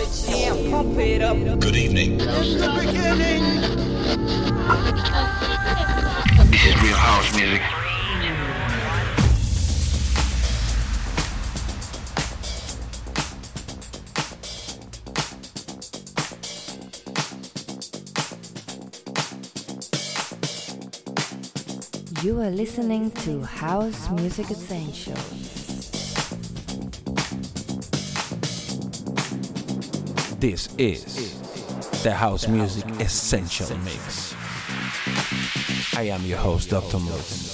Good evening. This is real house music. You are listening to House Music Essentials. This is the House Music Essential Mix. I am your host, Dr. Moods.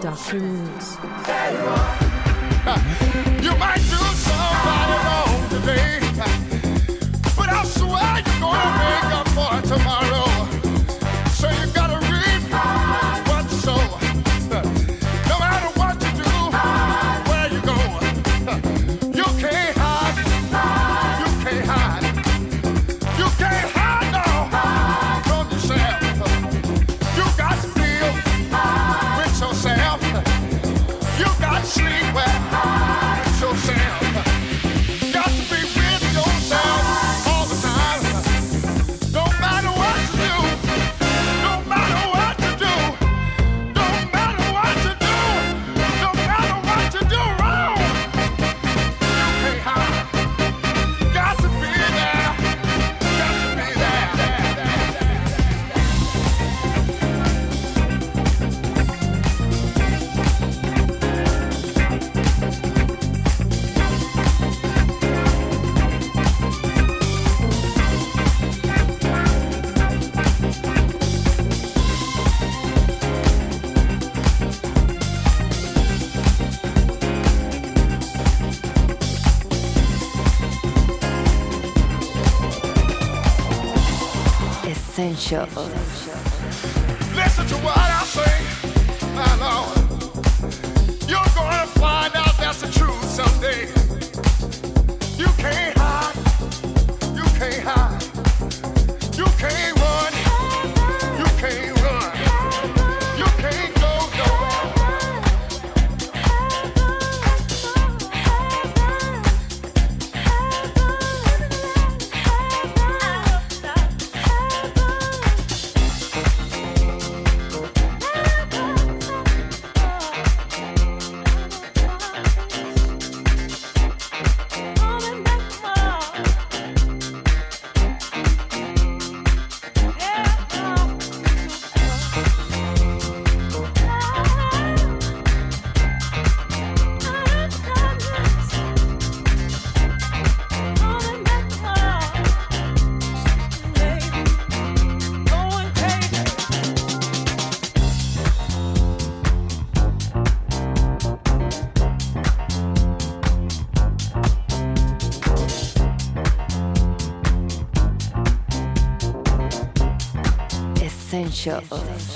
Dr. Essential. Listen to what I say, my Lord. each.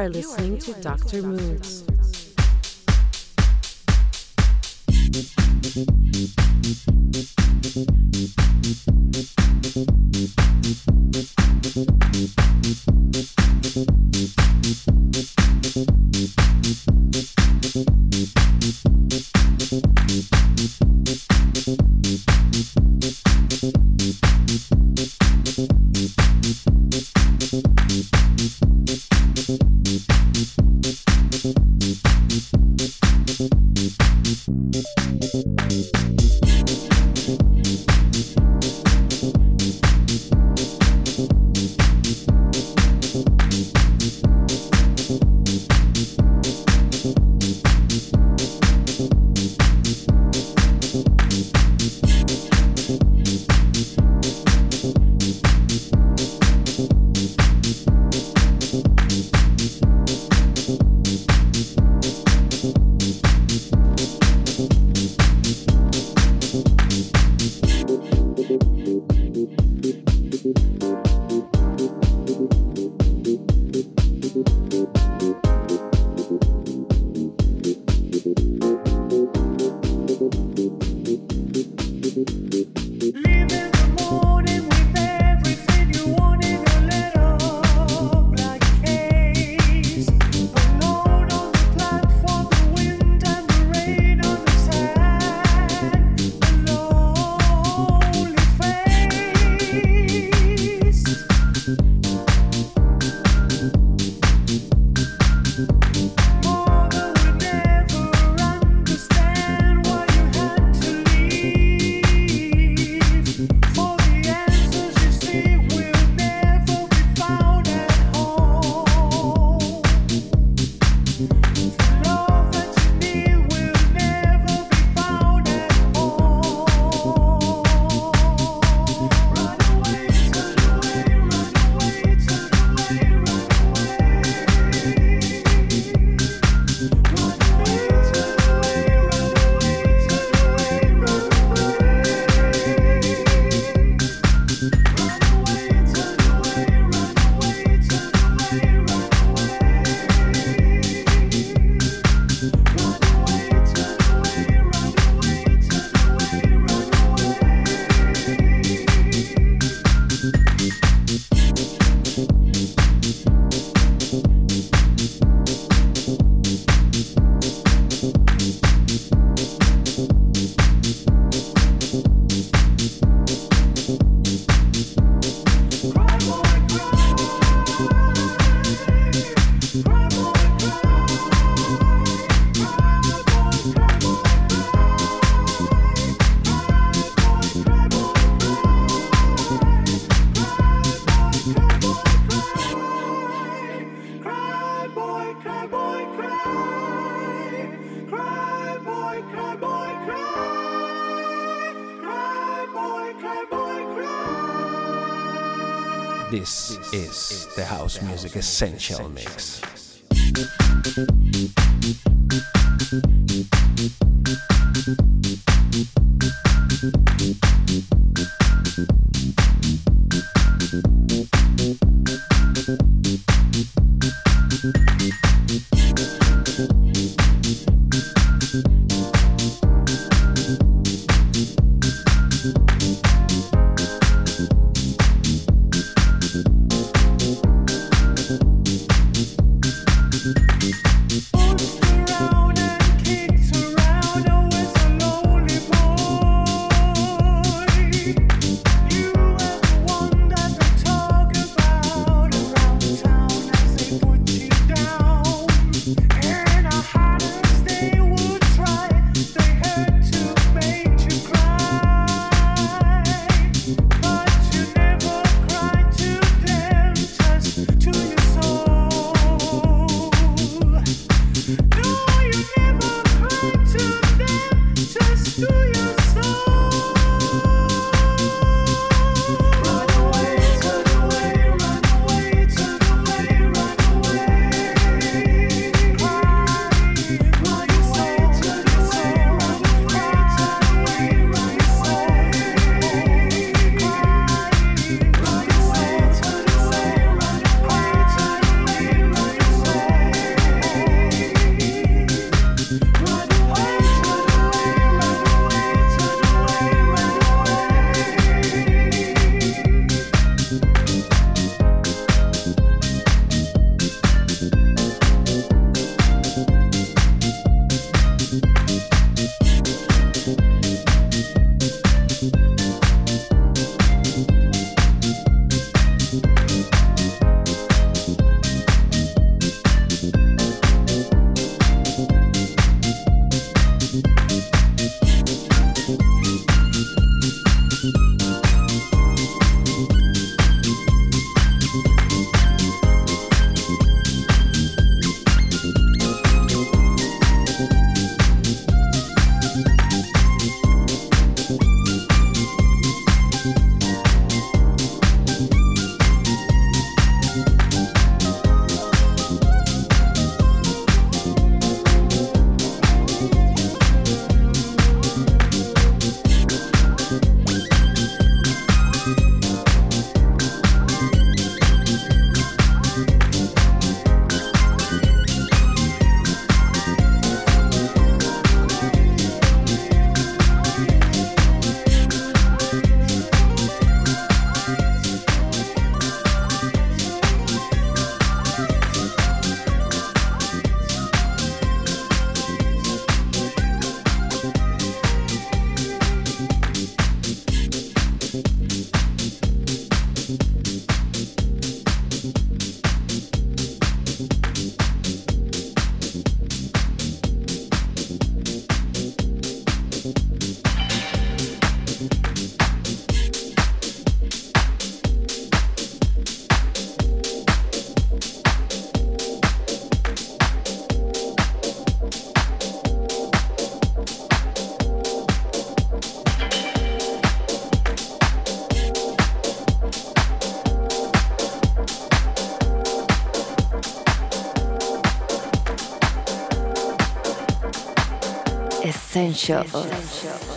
Are listening to Dr. Moods. This Essential Mix. Essential.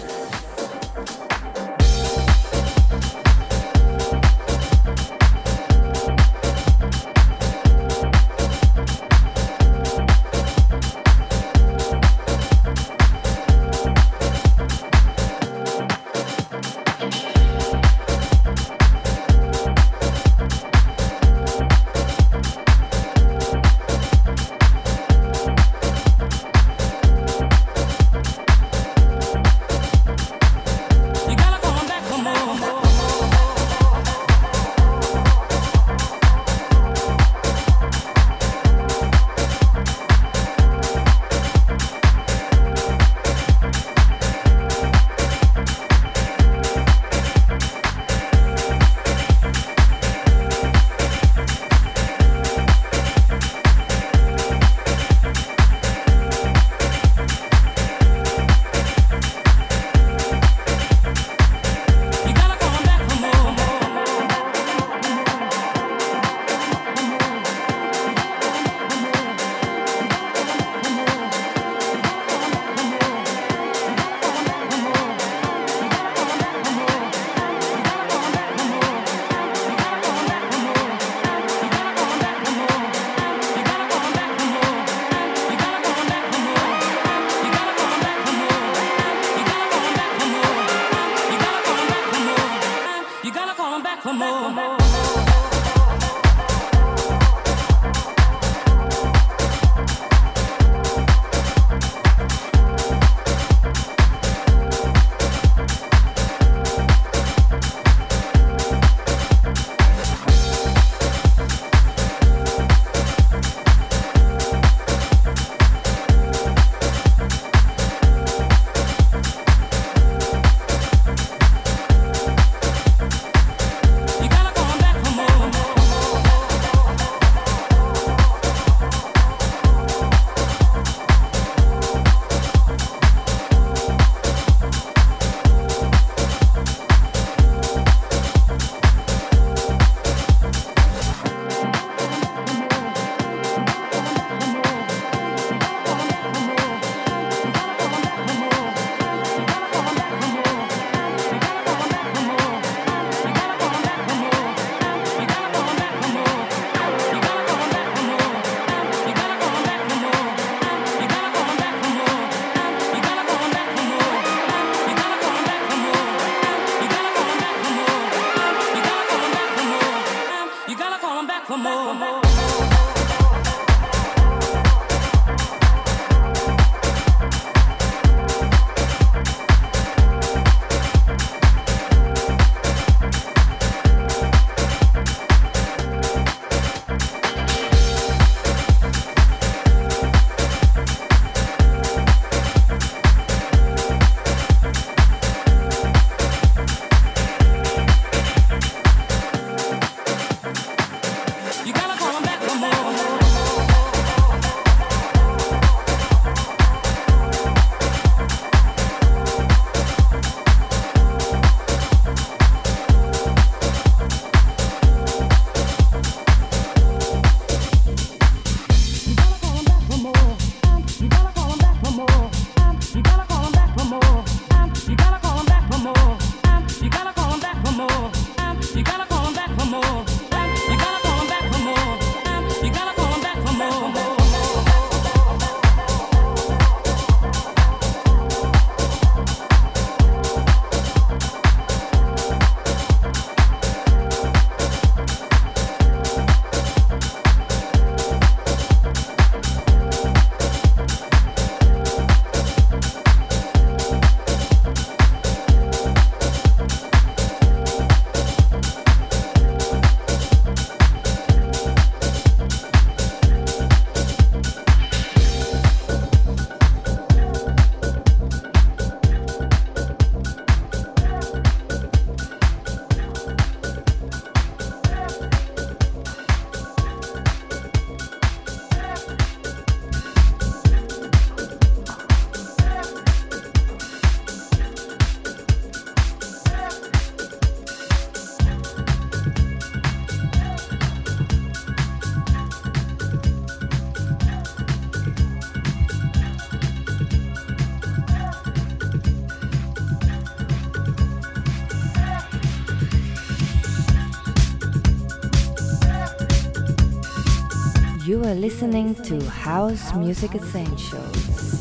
Listening to House Music Essentials.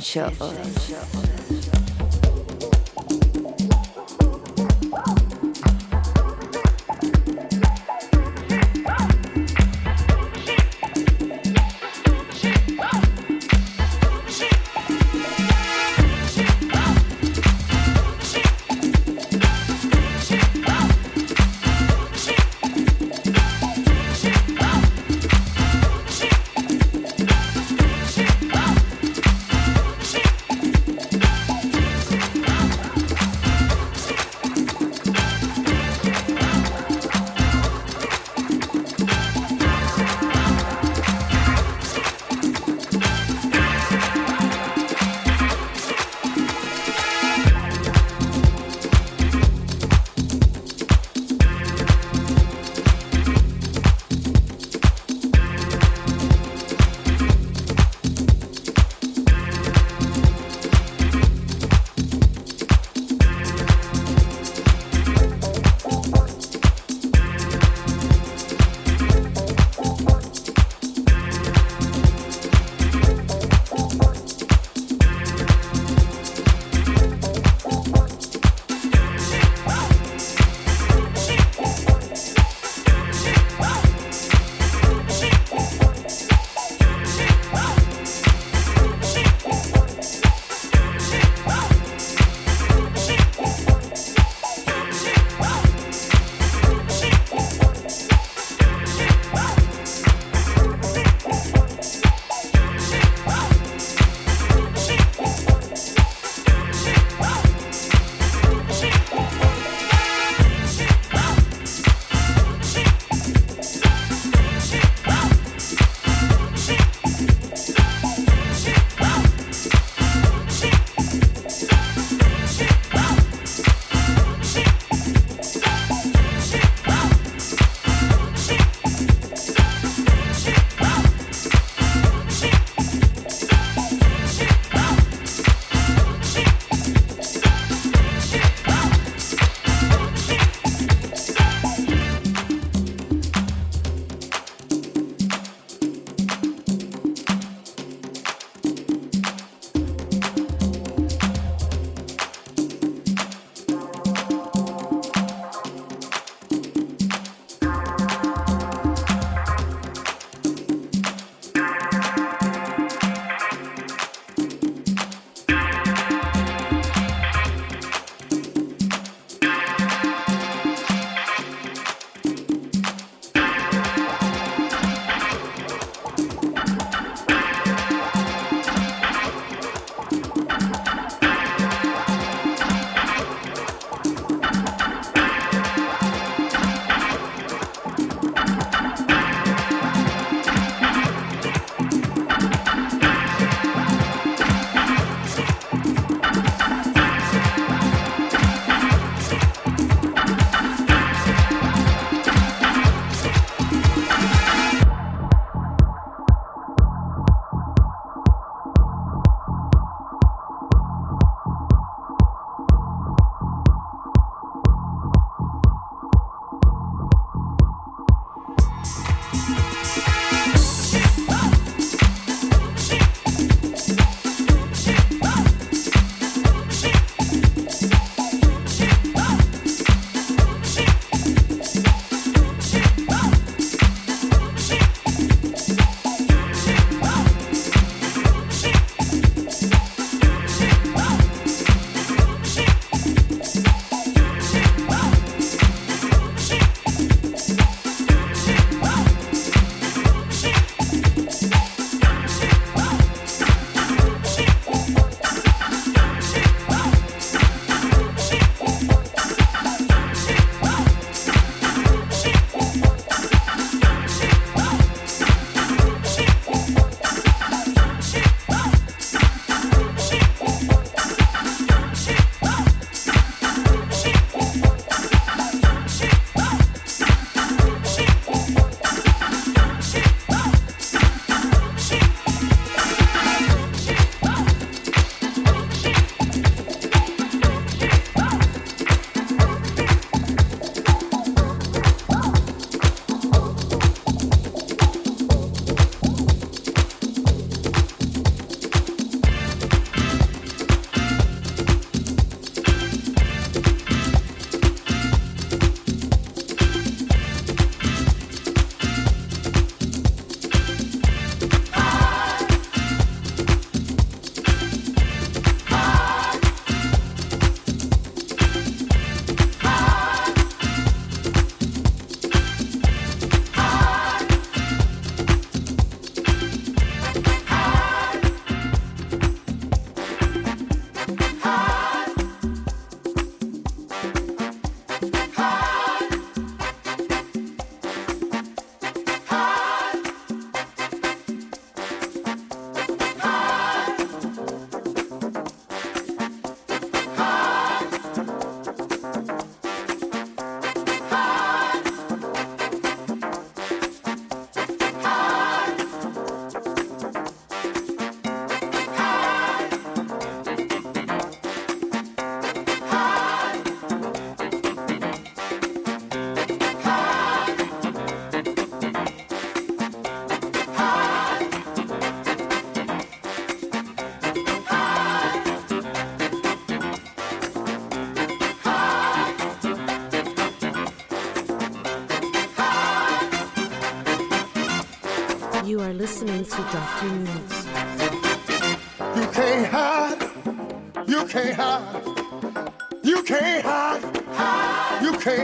Essential. Essential.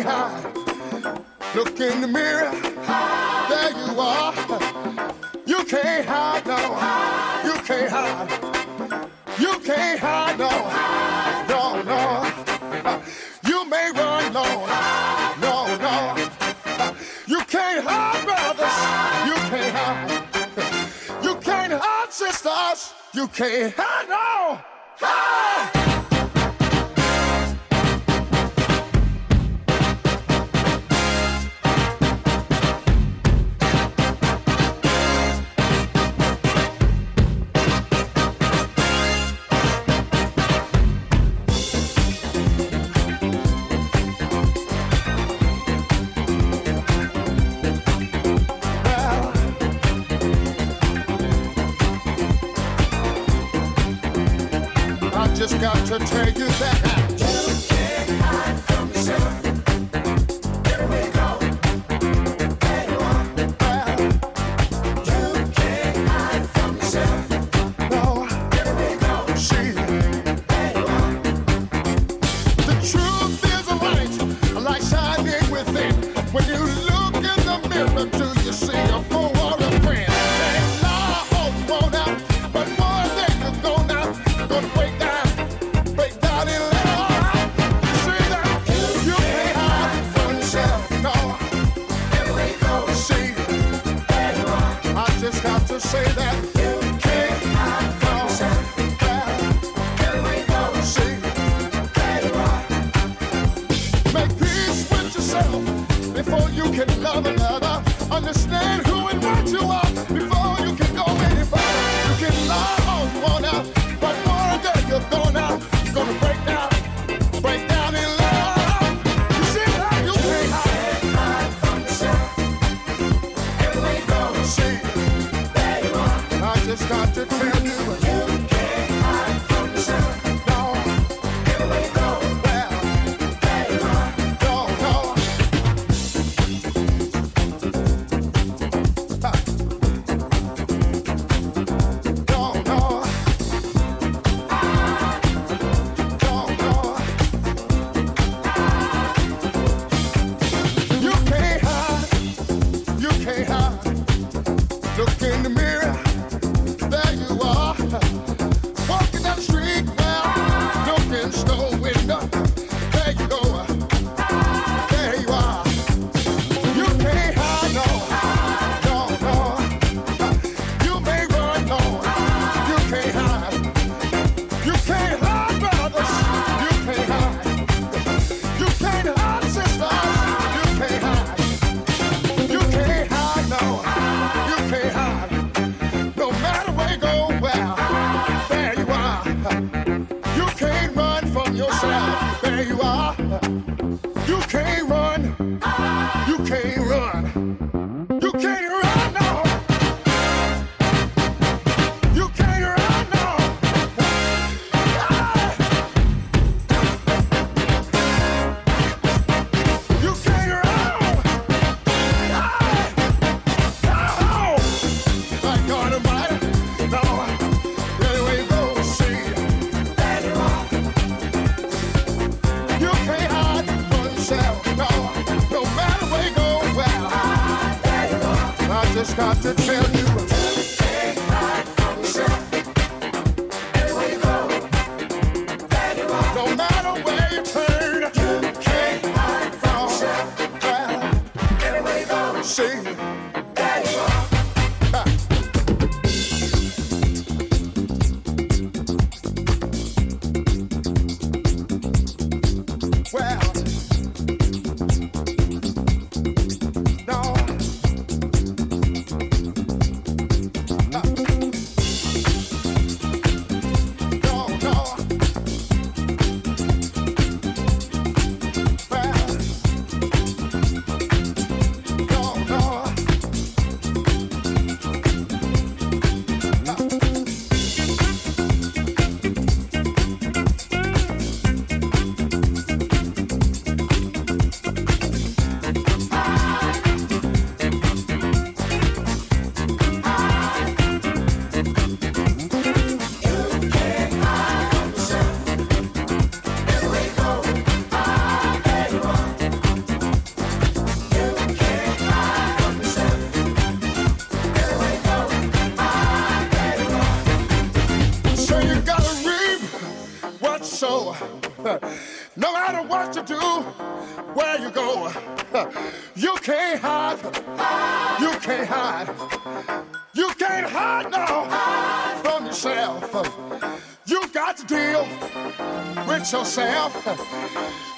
Look in the mirror, there you are. You can't hide, no. You can't hide. You can't hide, no. No, no. You may run, no. No, no. You can't hide, brothers. You can't hide. You can't hide, sisters. You can't hide. can't hide. You can't hide now from yourself. You've got to deal with yourself.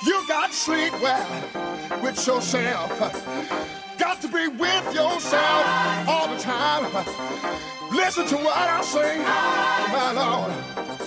You got to sleep well with yourself got to be with yourself all the time. Listen to what I sing, my Lord.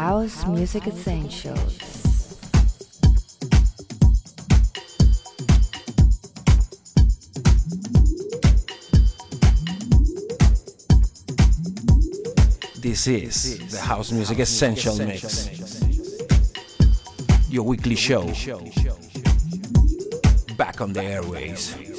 House Music Essentials. This is the House Music Essential Mix, your weekly show back on the airways.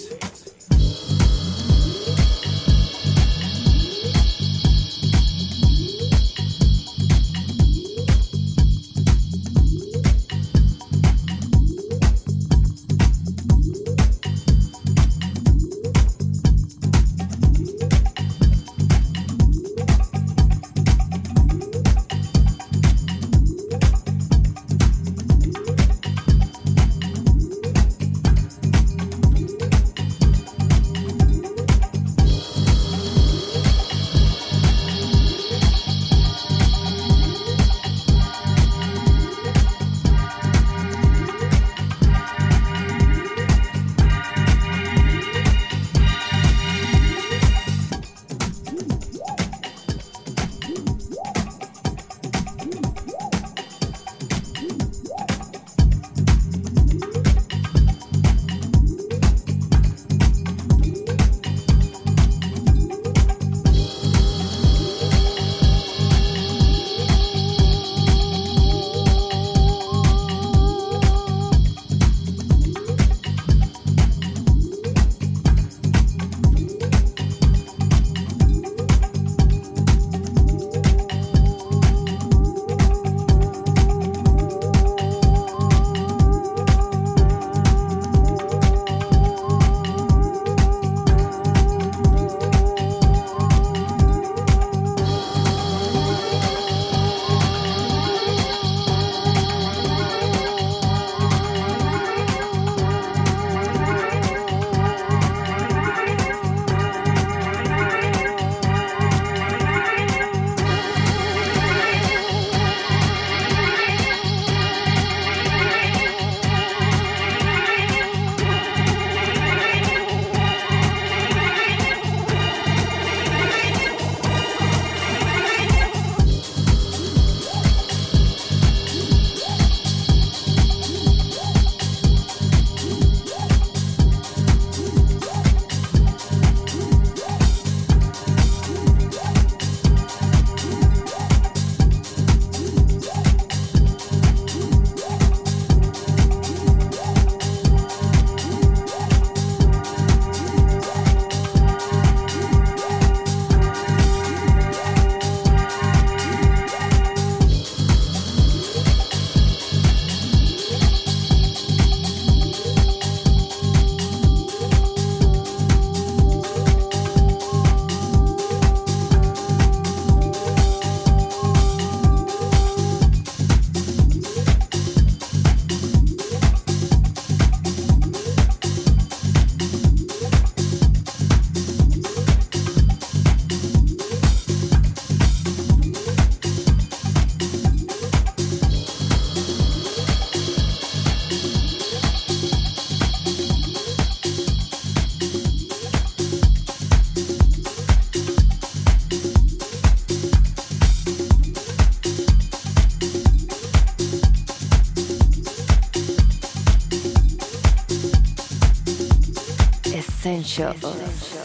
Dr. Moods.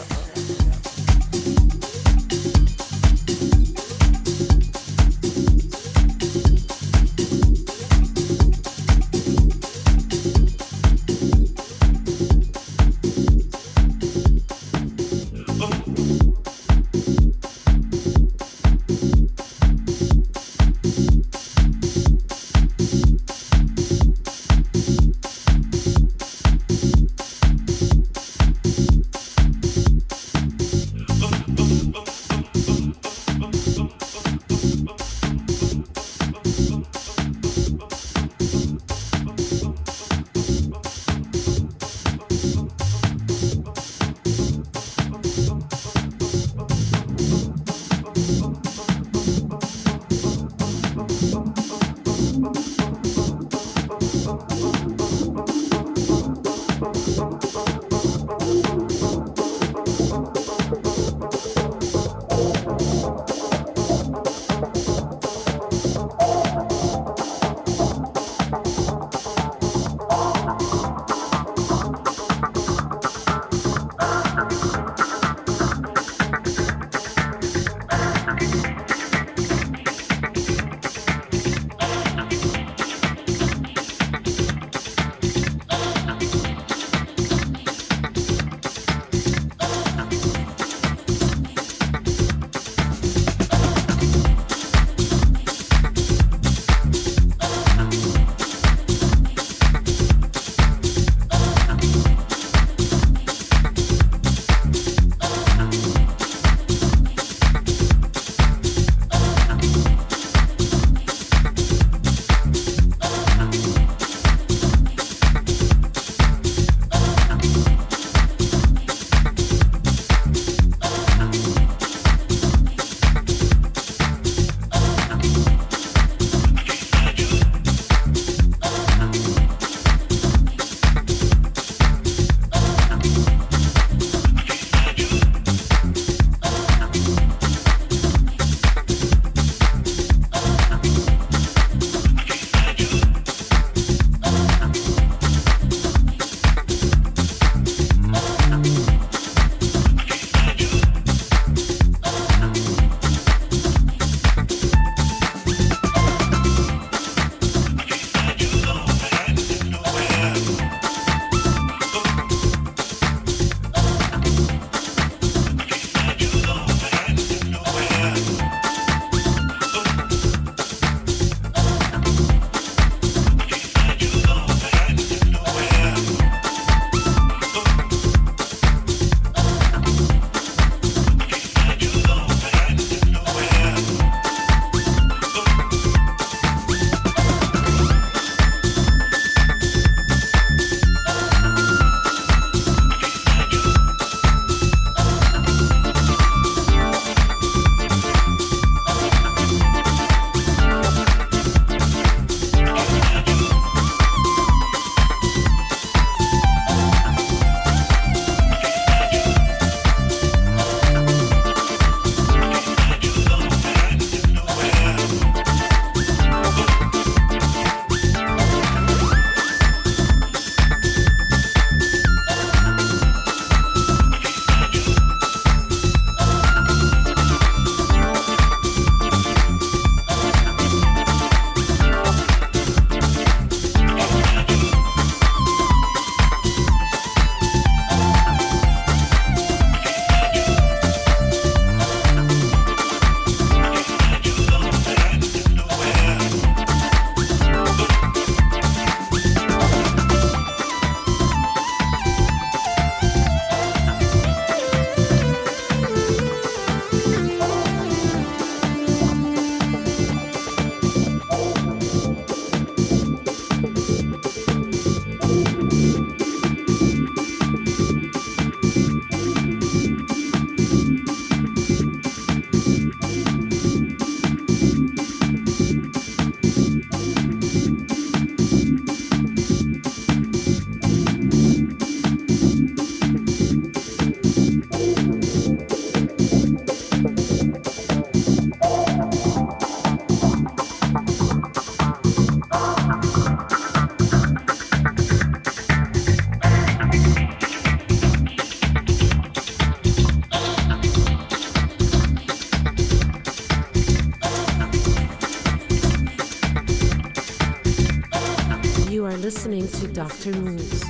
You are listening to Dr. Moods.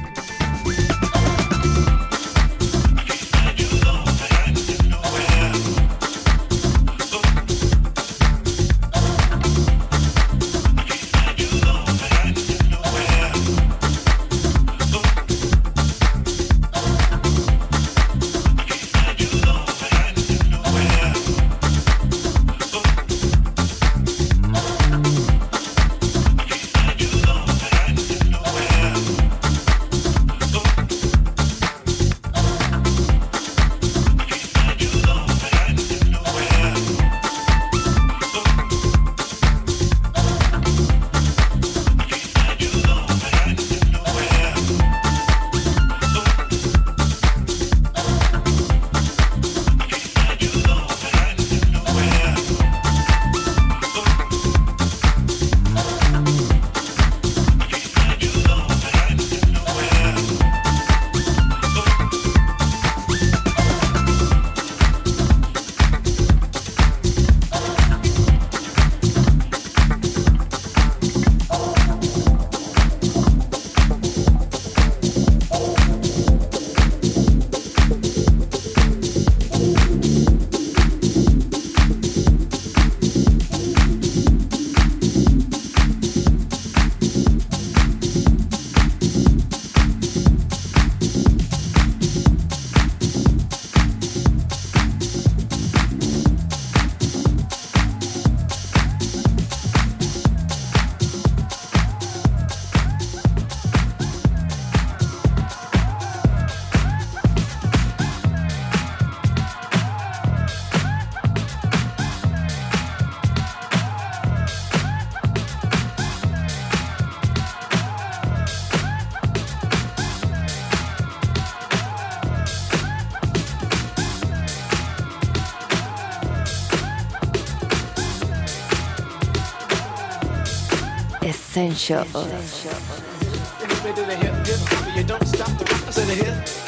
The hip.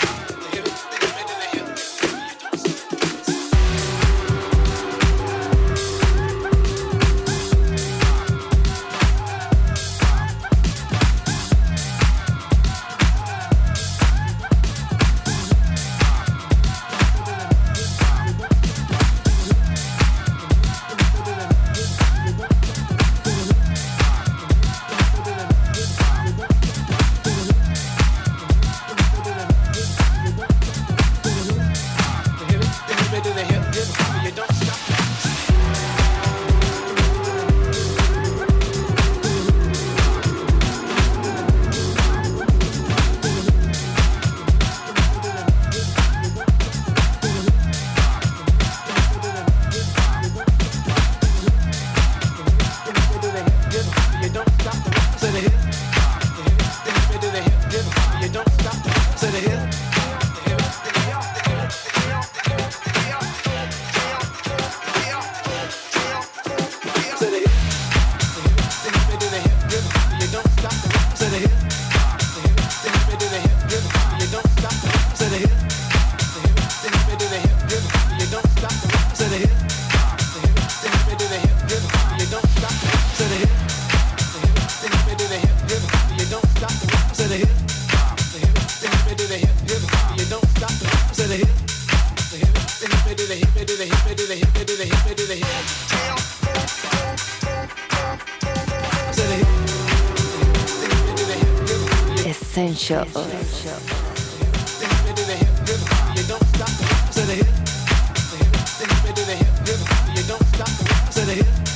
Hip, hip.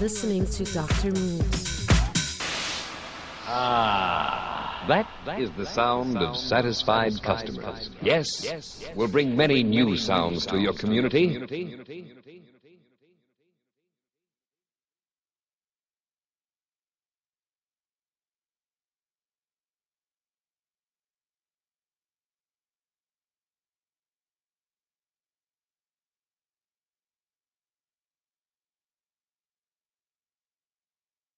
listening to Dr. Moods. Ah, that is the sound of satisfied customers. Yes, will bring many new sounds to your community.